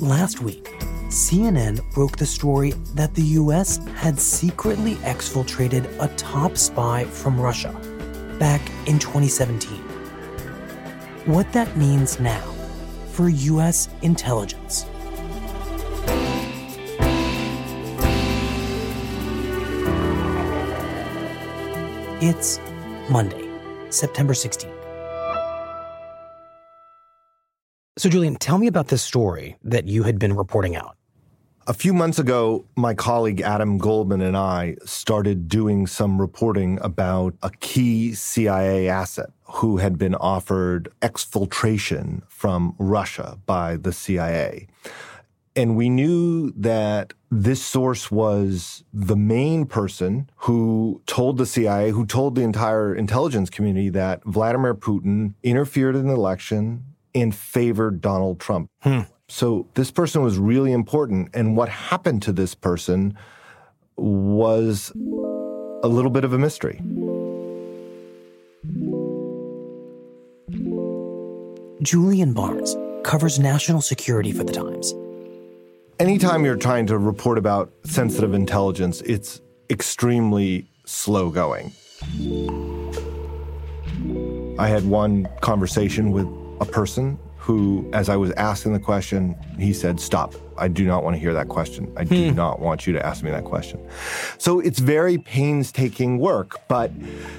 Last week, CNN broke the story that the US had secretly exfiltrated a top spy from Russia back in 2017. What that means now for US intelligence. It's Monday, September 16th. So, Julian, tell me about this story that you had been reporting out. A few months ago, my colleague Adam Goldman and I started doing some reporting about a key CIA asset who had been offered exfiltration from Russia by the CIA. And we knew that this source was the main person who told the CIA, who told the entire intelligence community that Vladimir Putin interfered in the election, and favored Donald Trump. Hmm. So this person was really important. And what happened to this person was a little bit of a mystery. Julian Barnes covers national security for the Times. Anytime you're trying to report about sensitive intelligence, it's extremely slow going. I had one conversation with a person who, as I was asking the question, he said, Stop. I do not want to hear that question. I do hmm. not want you to ask me that question. So it's very painstaking work. But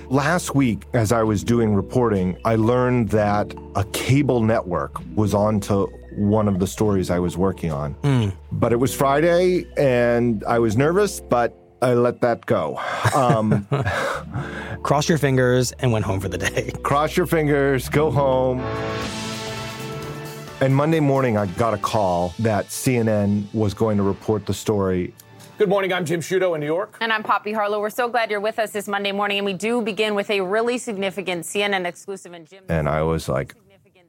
last week, as I was doing reporting, I learned that a cable network was on to one of the stories I was working on. Mm. But it was Friday and I was nervous, but I let that go. Um, Cross your fingers and went home for the day. Cross your fingers, go home. And Monday morning, I got a call that CNN was going to report the story. Good morning. I'm Jim Sciutto in New York. And I'm Poppy Harlow. We're so glad you're with us this Monday morning. And we do begin with a really significant CNN exclusive. And Jim. And I was like,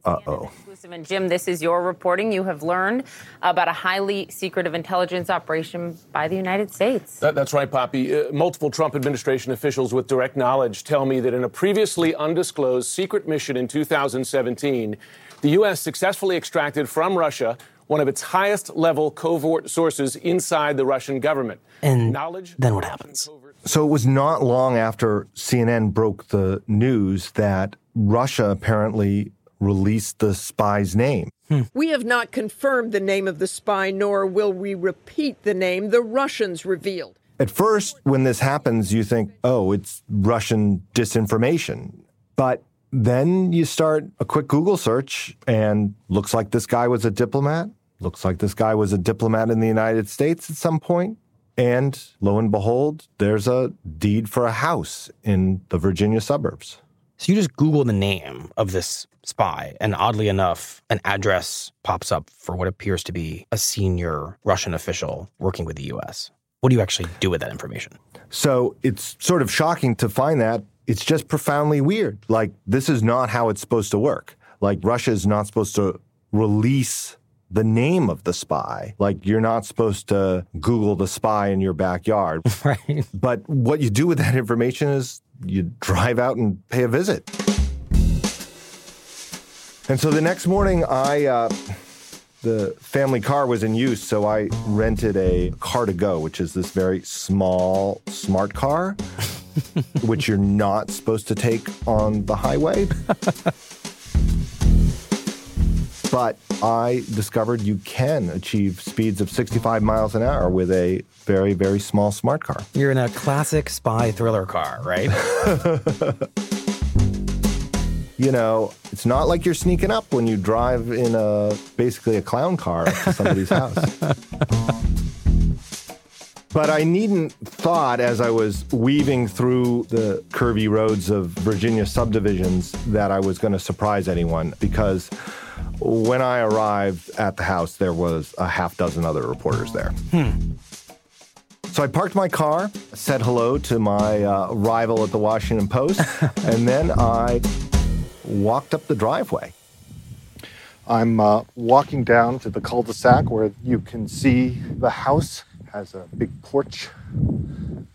uh oh. And Jim, this is your reporting. You have learned about a highly secretive intelligence operation by the United States. That, that's right, Poppy. Uh, multiple Trump administration officials with direct knowledge tell me that in a previously undisclosed secret mission in 2017, the U.S. successfully extracted from Russia one of its highest level covert sources inside the Russian government. And knowledge. Then what happens? So it was not long after CNN broke the news that Russia apparently released the spy's name. Hmm. We have not confirmed the name of the spy, nor will we repeat the name the Russians revealed. At first, when this happens, you think, oh, it's Russian disinformation. But then you start a quick Google search and looks like this guy was a diplomat. Looks like this guy was a diplomat in the United States at some point. And lo and behold, there's a deed for a house in the Virginia suburbs. So you just Google the name of this spy, and oddly enough, an address pops up for what appears to be a senior Russian official working with the US. What do you actually do with that information? So it's sort of shocking to find that it's just profoundly weird. Like, this is not how it's supposed to work. Like, Russia is not supposed to release the name of the spy. Like, you're not supposed to Google the spy in your backyard. Right. But what you do with that information is you drive out and pay a visit. And so the next morning, I. Uh, the family car was in use, so I rented a car2go, which is this very small smart car, which you're not supposed to take on the highway. but I discovered you can achieve speeds of 65 miles an hour with a very, very small smart car. You're in a classic spy thriller car, right? you know, it's not like you're sneaking up when you drive in a basically a clown car to somebody's house. But I needn't thought as I was weaving through the curvy roads of Virginia subdivisions that I was going to surprise anyone because when I arrived at the house, there was a half dozen other reporters there. Hmm. So I parked my car, said hello to my uh, rival at the Washington Post, and then I walked up the driveway. I'm uh, walking down to the cul-de-sac where you can see the house has a big porch,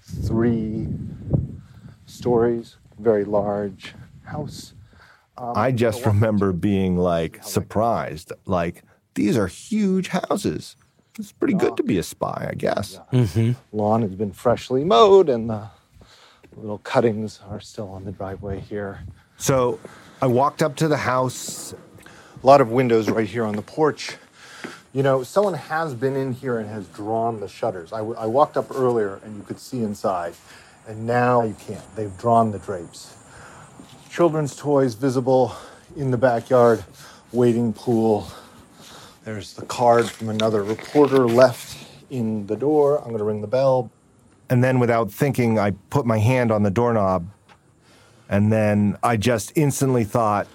three stories, very large house. Um, I just remember being like surprised, like these are huge houses. It's pretty good to be a spy, I guess. Mm-hmm. Lawn has been freshly mowed, and the little cuttings are still on the driveway here. So I walked up to the house. A lot of windows right here on the porch. You know, someone has been in here and has drawn the shutters. I, w- I walked up earlier and you could see inside, and now you can't. They've drawn the drapes. Children's toys visible in the backyard, waiting pool. There's the card from another reporter left in the door. I'm going to ring the bell. And then, without thinking, I put my hand on the doorknob. And then I just instantly thought,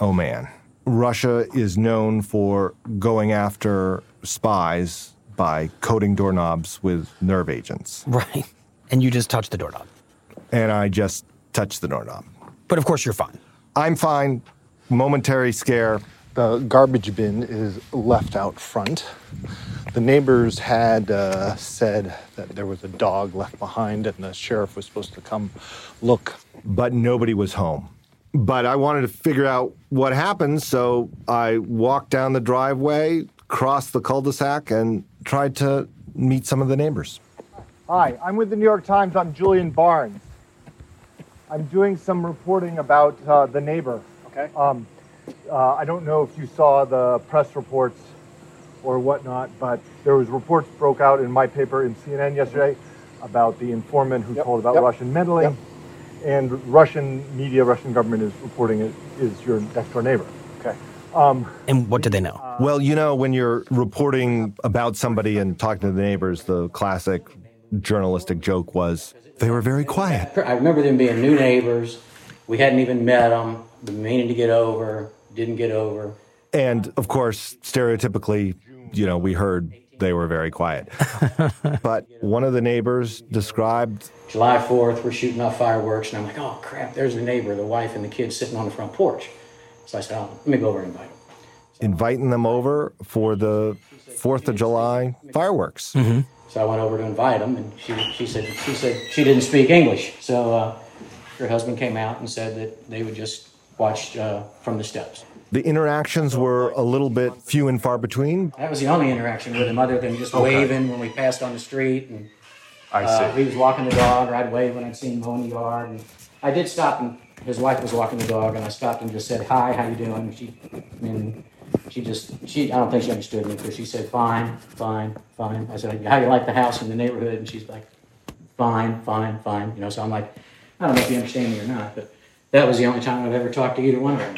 oh man, Russia is known for going after spies by coating doorknobs with nerve agents. Right. And you just touched the doorknob. And I just touched the doorknob. But of course, you're fine. I'm fine. Momentary scare. The garbage bin is left out front. The neighbors had uh, said that there was a dog left behind and the sheriff was supposed to come look. But nobody was home. But I wanted to figure out what happened, so I walked down the driveway, crossed the cul de sac, and tried to meet some of the neighbors. Hi, I'm with the New York Times. I'm Julian Barnes. I'm doing some reporting about uh, the neighbor. Okay. Um, uh, I don't know if you saw the press reports or whatnot, but there was reports broke out in my paper in CNN yesterday about the informant who yep. told about yep. Russian meddling. Yep. And Russian media, Russian government is reporting it is your next door neighbor. Okay. Um, and what do they know? Well, you know, when you're reporting about somebody and talking to the neighbors, the classic journalistic joke was they were very quiet. I remember them being new neighbors. We hadn't even met them, been meaning to get over, didn't get over. And of course, stereotypically, you know, we heard they were very quiet. but one of the neighbors described July 4th, we're shooting off fireworks, and I'm like, oh crap, there's the neighbor, the wife, and the kids sitting on the front porch. So I said, oh, let me go over and invite them. So, inviting them over for the 4th of July fireworks. Mm-hmm. So I went over to invite them, and she, she said she said she didn't speak English. So uh, her husband came out and said that they would just watch uh, from the steps. The interactions were a little bit few and far between. That was the only interaction with him, other than just okay. waving when we passed on the street. And I see. Uh, he was walking the dog, or I'd wave when I'd see him mowing the yard. And I did stop, and his wife was walking the dog, and I stopped and just said, "Hi, how you doing?" And she, I mean, she just she I don't think she understood me because she said fine, fine, fine. I said how you like the house in the neighborhood, and she's like fine, fine, fine. You know, so I'm like I don't know if you understand me or not, but that was the only time I've ever talked to either one of them.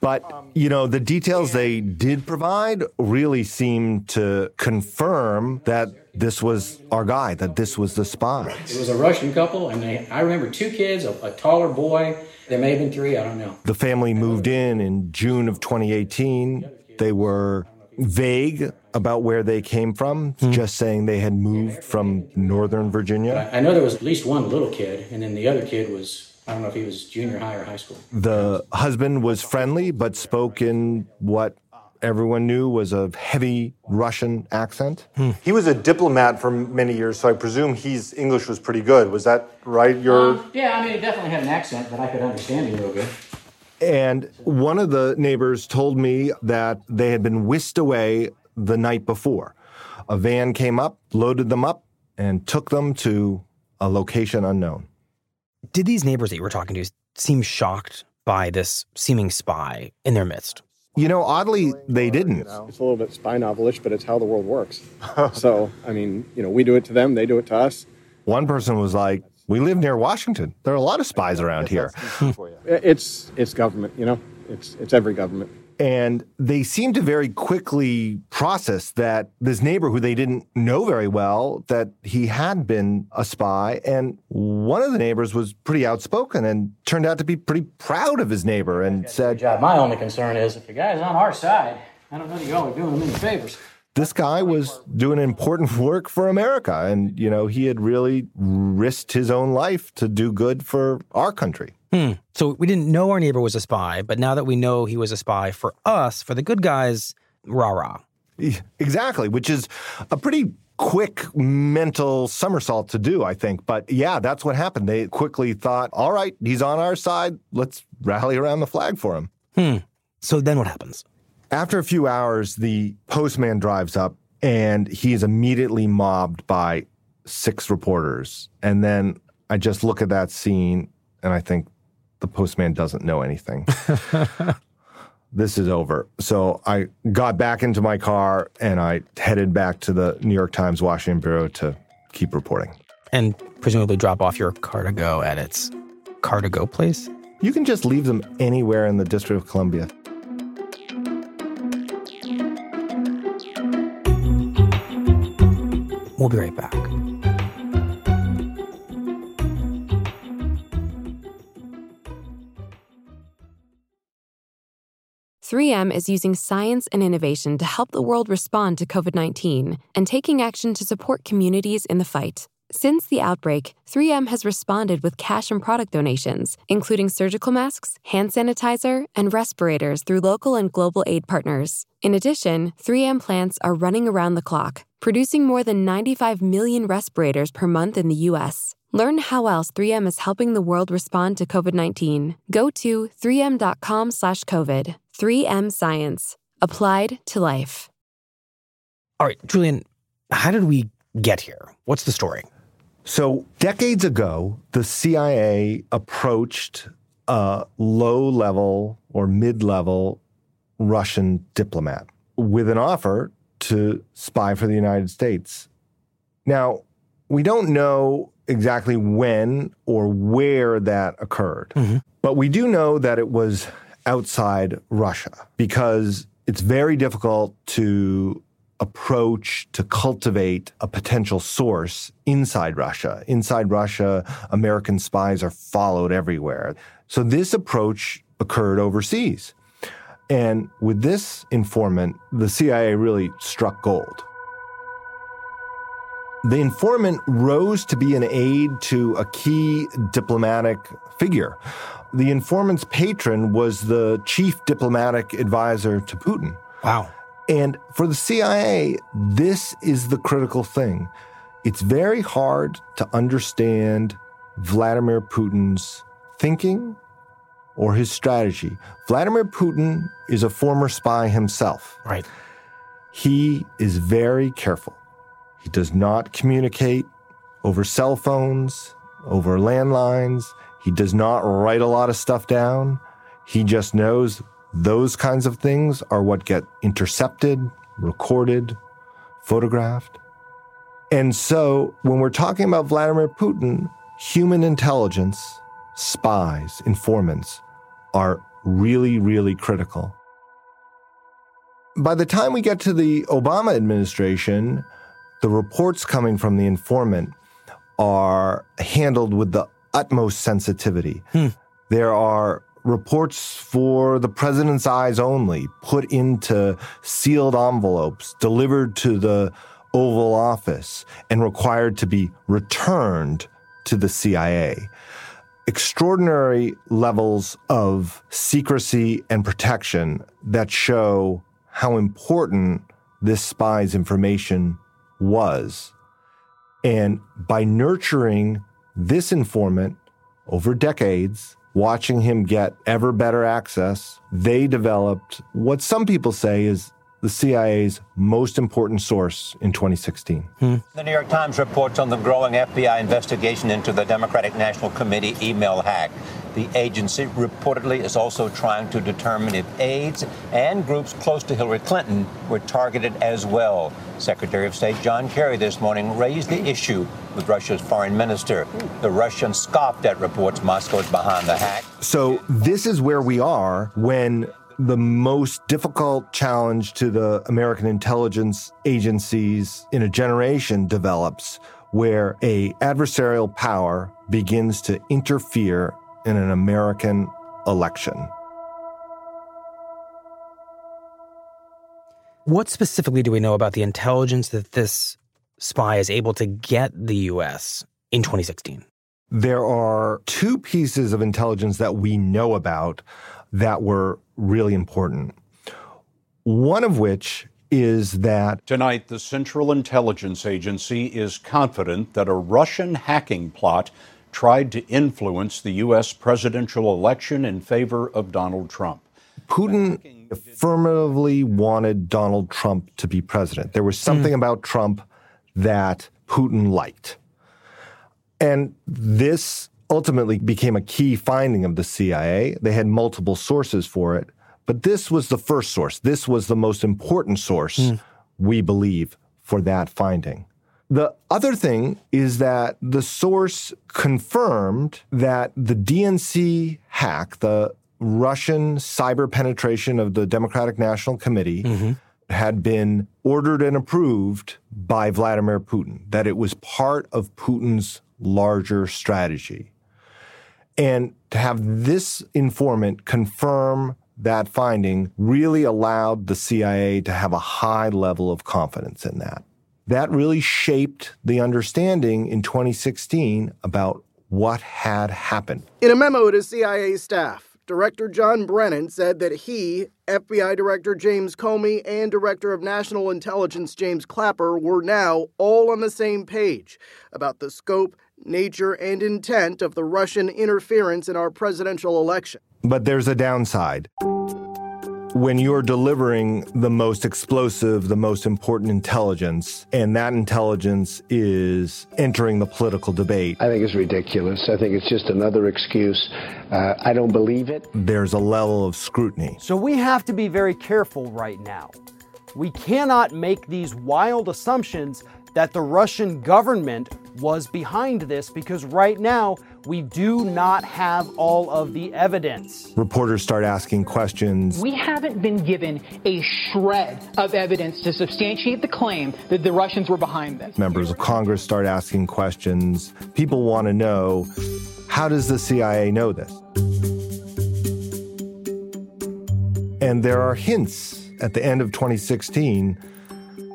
But you know, the details they did provide really seemed to confirm that this was our guy, that this was the spy. It was a Russian couple, and they, I remember two kids, a, a taller boy. There may have been three, I don't know. The family moved in in June of 2018. They were vague about where they came from, mm. just saying they had moved from Northern Virginia. I, I know there was at least one little kid, and then the other kid was I don't know if he was junior high or high school. The husband was friendly, but spoke in what everyone knew was a heavy Russian accent. Hmm. He was a diplomat for many years, so I presume his English was pretty good. Was that right? Your um, yeah, I mean, he definitely had an accent, but I could understand him real good. And one of the neighbors told me that they had been whisked away the night before. A van came up, loaded them up, and took them to a location unknown. Did these neighbors that you were talking to seem shocked by this seeming spy in their midst? You know, oddly, they didn't. It's a little bit spy novelish, but it's how the world works. so, I mean, you know, we do it to them, they do it to us. One person was like, "We live near Washington. There are a lot of spies around here." It's it's government, you know. It's it's every government. And they seemed to very quickly process that this neighbor who they didn't know very well, that he had been a spy. And one of the neighbors was pretty outspoken and turned out to be pretty proud of his neighbor and said. My only concern is if the guy's on our side, I don't know that y'all are doing him any favors. this guy was doing important work for America. And, you know, he had really risked his own life to do good for our country. Hmm. So we didn't know our neighbor was a spy, but now that we know he was a spy for us, for the good guys, rah rah. Exactly, which is a pretty quick mental somersault to do, I think. But yeah, that's what happened. They quickly thought, all right, he's on our side. Let's rally around the flag for him. Hmm. So then what happens? After a few hours, the postman drives up and he is immediately mobbed by six reporters. And then I just look at that scene and I think the postman doesn't know anything. this is over. So I got back into my car and I headed back to the New York Times Washington Bureau to keep reporting. And presumably drop off your car2go at its car2go place? You can just leave them anywhere in the District of Columbia. We'll be right back. Three M is using science and innovation to help the world respond to COVID 19 and taking action to support communities in the fight. Since the outbreak, 3M has responded with cash and product donations, including surgical masks, hand sanitizer, and respirators through local and global aid partners. In addition, 3M plants are running around the clock, producing more than 95 million respirators per month in the U.S. Learn how else 3M is helping the world respond to COVID-19. Go to 3m.com/covid. 3M Science. Applied to life. All right, Julian, how did we get here? What's the story? So, decades ago, the CIA approached a low level or mid level Russian diplomat with an offer to spy for the United States. Now, we don't know exactly when or where that occurred, mm-hmm. but we do know that it was outside Russia because it's very difficult to approach to cultivate a potential source inside Russia. Inside Russia, American spies are followed everywhere. So this approach occurred overseas. And with this informant, the CIA really struck gold. The informant rose to be an aide to a key diplomatic figure. The informant's patron was the chief diplomatic advisor to Putin. Wow. And for the CIA, this is the critical thing. It's very hard to understand Vladimir Putin's thinking or his strategy. Vladimir Putin is a former spy himself. Right. He is very careful. He does not communicate over cell phones, over landlines. He does not write a lot of stuff down. He just knows those kinds of things are what get intercepted, recorded, photographed. And so when we're talking about Vladimir Putin, human intelligence, spies, informants are really, really critical. By the time we get to the Obama administration, the reports coming from the informant are handled with the utmost sensitivity. Hmm. There are reports for the president's eyes only, put into sealed envelopes, delivered to the Oval Office, and required to be returned to the CIA. Extraordinary levels of secrecy and protection that show how important this spy's information was. And by nurturing this informant over decades, watching him get ever better access, they developed what some people say is the CIA's most important source in 2016. Hmm. The New York Times reports on the growing FBI investigation into the Democratic National Committee email hack. The agency reportedly is also trying to determine if aides and groups close to Hillary Clinton were targeted as well. Secretary of State John Kerry this morning raised the issue with Russia's foreign minister. The Russian scoffed at reports Moscow is behind the hack. So, this is where we are when the most difficult challenge to the American intelligence agencies in a generation develops where a adversarial power begins to interfere in an American election. What specifically do we know about the intelligence that this spy is able to get the US in 2016? There are two pieces of intelligence that we know about that were really important. One of which is that tonight the Central Intelligence Agency is confident that a Russian hacking plot tried to influence the U.S. presidential election in favor of Donald Trump. Putin affirmatively wanted Donald Trump to be president. There was something mm. about Trump that Putin liked. And this ultimately became a key finding of the CIA. They had multiple sources for it, but this was the first source. This was the most important source, mm. we believe, for that finding. The other thing is that the source confirmed that the DNC hack, the Russian cyber penetration of the Democratic National Committee, mm-hmm. had been ordered and approved by Vladimir Putin, that it was part of Putin's larger strategy. And to have this informant confirm that finding really allowed the CIA to have a high level of confidence in that. That really shaped the understanding in 2016 about what had happened. In a memo to CIA staff, Director John Brennan said that he, FBI Director James Comey, and Director of National Intelligence James Clapper were now all on the same page about the scope nature, and intent of the Russian interference in our presidential election. But there's a downside. When you're delivering the most explosive, the most important intelligence, and that intelligence is entering the political debate. I think it's ridiculous. I think it's just another excuse. Uh, I don't believe it. There's a level of scrutiny. So we have to be very careful right now. We cannot make these wild assumptions that the Russian government was behind this because right now we do not have all of the evidence. Reporters start asking questions. We haven't been given a shred of evidence to substantiate the claim that the Russians were behind this. Members of Congress start asking questions. People want to know how does the CIA know this? And there are hints at the end of 2016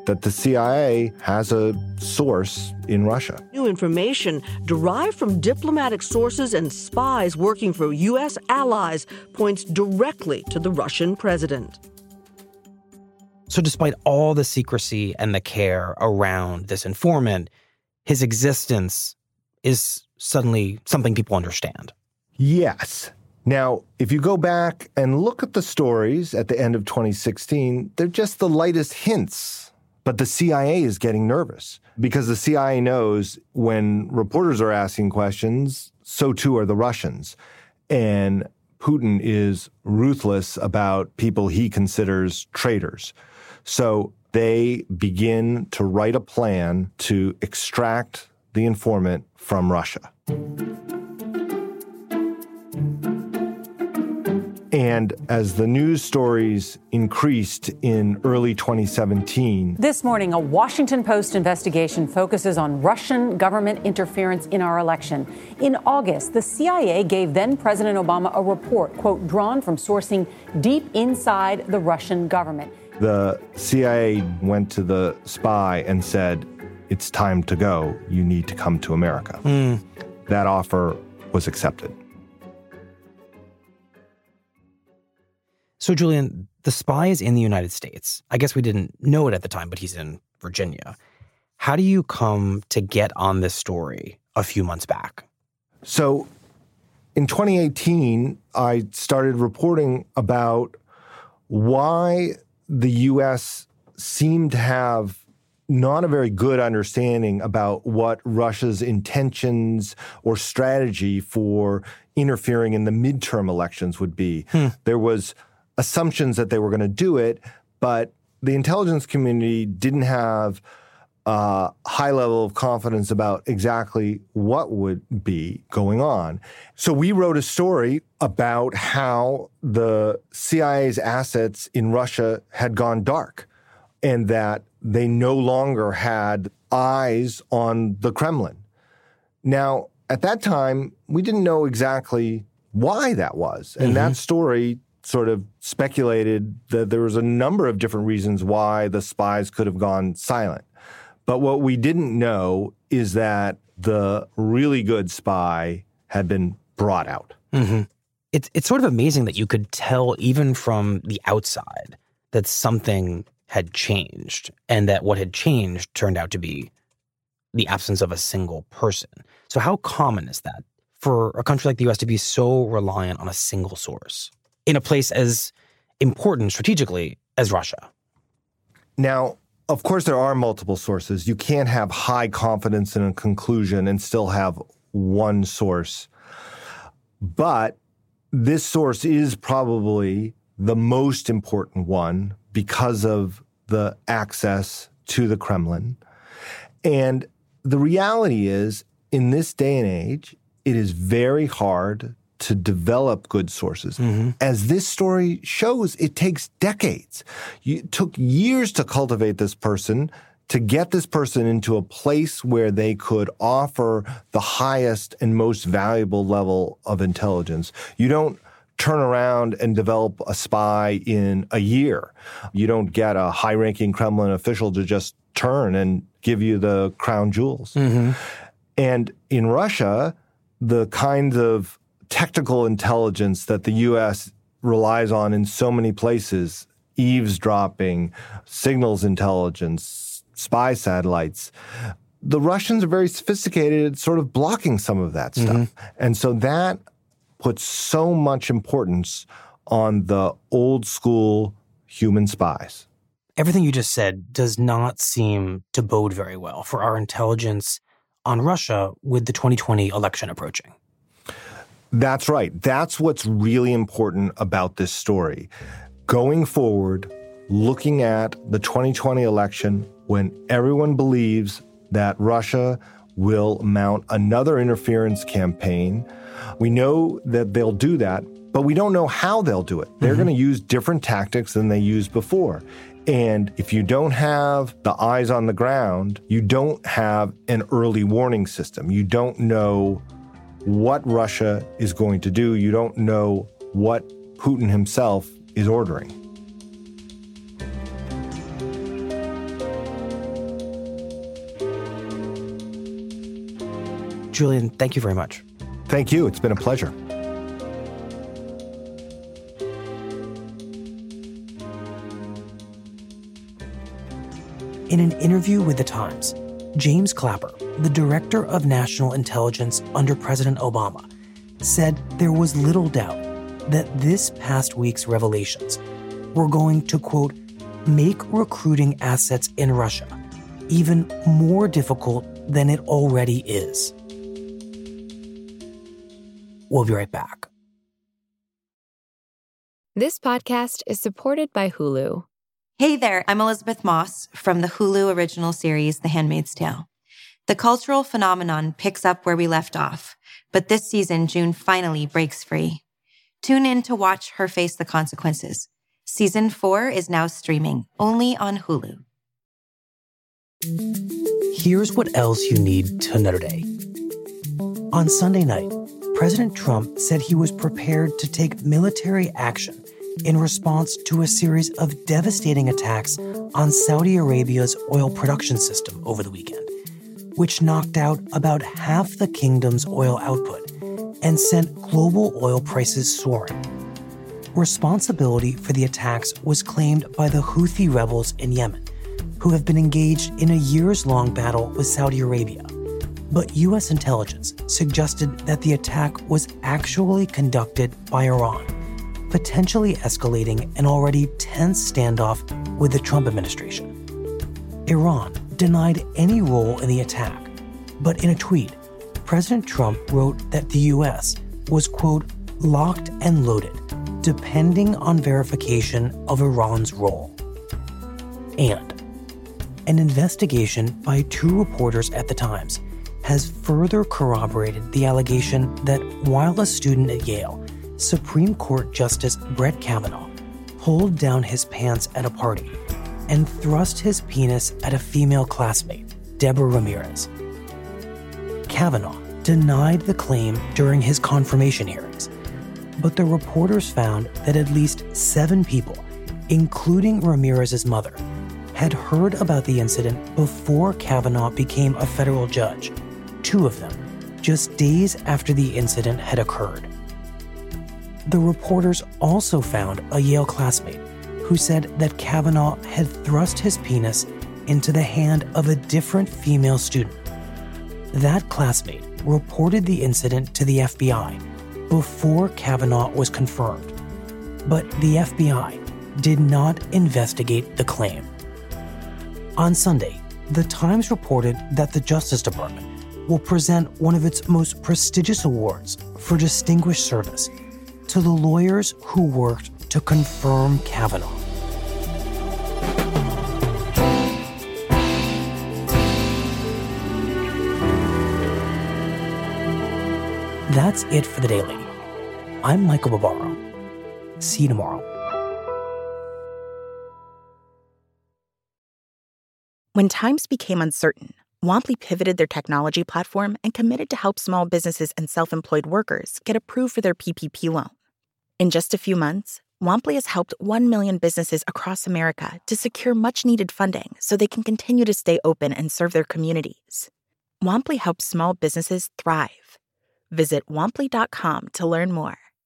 that the CIA has a source in Russia. New information derived from diplomatic sources and spies working for U.S. allies points directly to the Russian president. So, despite all the secrecy and the care around this informant, his existence is suddenly something people understand. Yes. Now, if you go back and look at the stories at the end of 2016, they're just the lightest hints but the CIA is getting nervous because the CIA knows when reporters are asking questions, so too are the Russians. And Putin is ruthless about people he considers traitors. So they begin to write a plan to extract the informant from Russia. And as the news stories increased in early 2017. This morning, a Washington Post investigation focuses on Russian government interference in our election. In August, the CIA gave then President Obama a report, quote, drawn from sourcing deep inside the Russian government. The CIA went to the spy and said, It's time to go. You need to come to America. Mm. That offer was accepted. So, Julian, the spy is in the United States. I guess we didn't know it at the time, but he's in Virginia. How do you come to get on this story a few months back? So, in 2018, I started reporting about why the US seemed to have not a very good understanding about what Russia's intentions or strategy for interfering in the midterm elections would be. Hmm. There was assumptions that they were going to do it, but the intelligence community didn't have a high level of confidence about exactly what would be going on. So we wrote a story about how the CIA's assets in Russia had gone dark and that they no longer had eyes on the Kremlin. Now, at that time, we didn't know exactly why that was. And mm-hmm. that story sort of speculated that there was a number of different reasons why the spies could have gone silent. But what we didn't know is that the really good spy had been brought out. Mm-hmm. It's, it's sort of amazing that you could tell, even from the outside, that something had changed and that what had changed turned out to be the absence of a single person. So, how common is that for a country like the US to be so reliant on a single source in a place as important strategically as Russia? Now, of course, there are multiple sources. You can't have high confidence in a conclusion and still have one source. But this source is probably the most important one because of the access to the Kremlin. And the reality is, in this day and age, it is very hard to develop good sources. Mm-hmm. As this story shows, it takes decades. It took years to cultivate this person, to get this person into a place where they could offer the highest and most valuable level of intelligence. You don't turn around and develop a spy in a year. You don't get a high ranking Kremlin official to just turn and give you the crown jewels. Mm-hmm. And in Russia, the kinds of technical intelligence that the US relies on in so many places eavesdropping, signals intelligence, spy satellites. The Russians are very sophisticated at sort of blocking some of that stuff. Mm-hmm. And so that puts so much importance on the old school human spies. Everything you just said does not seem to bode very well for our intelligence on Russia with the 2020 election approaching. That's right. That's what's really important about this story. Going forward, looking at the 2020 election when everyone believes that Russia will mount another interference campaign we know that they'll do that, but we don't know how they'll do it. They're mm-hmm. going to use different tactics than they used before. And if you don't have the eyes on the ground, you don't have an early warning system. You don't know what Russia is going to do. You don't know what Putin himself is ordering. Julian, thank you very much. Thank you. It's been a pleasure. In an interview with The Times, James Clapper, the director of national intelligence under President Obama, said there was little doubt that this past week's revelations were going to, quote, make recruiting assets in Russia even more difficult than it already is. We'll be right back. This podcast is supported by Hulu. Hey there, I'm Elisabeth Moss from the Hulu original series, The Handmaid's Tale. The cultural phenomenon picks up where we left off, but this season, June finally breaks free. Tune in to watch her face the consequences. Season four is now streaming only on Hulu. Here's what else you need to know today. On Sunday night, President Trump said he was prepared to take military action in response to a series of devastating attacks on Saudi Arabia's oil production system over the weekend, which knocked out about half the kingdom's oil output and sent global oil prices soaring. Responsibility for the attacks was claimed by the Houthi rebels in Yemen, who have been engaged in a years long battle with Saudi Arabia But US intelligence suggested that the attack was actually conducted by Iran, potentially escalating an already tense standoff with the Trump administration. Iran denied any role in the attack, but in a tweet, President Trump wrote that the US was, quote, locked and loaded, depending on verification of Iran's role. And an investigation by two reporters at the Times has further corroborated the allegation that while a student at Yale, Supreme Court Justice Brett Kavanaugh pulled down his pants at a party and thrust his penis at a female classmate, Deborah Ramirez. Kavanaugh denied the claim during his confirmation hearings, but the reporters found that at least seven people, including Ramirez's mother, had heard about the incident before Kavanaugh became a federal judge, two of them just days after the incident had occurred. The reporters also found a Yale classmate who said that Kavanaugh had thrust his penis into the hand of a different female student. That classmate reported the incident to the FBI before Kavanaugh was confirmed, but the FBI did not investigate the claim. On Sunday, The Times reported that the Justice Department will present one of its most prestigious awards for distinguished service to the lawyers who worked to confirm Kavanaugh. That's it for the daily. I'm Michael Barbaro. See you tomorrow. When times became uncertain, Womply pivoted their technology platform and committed to help small businesses and self employed workers get approved for their PPP loan. In just a few months, Womply has helped 1 million businesses across America to secure much needed funding so they can continue to stay open and serve their communities. Womply helps small businesses thrive. Visit womply.com to learn more.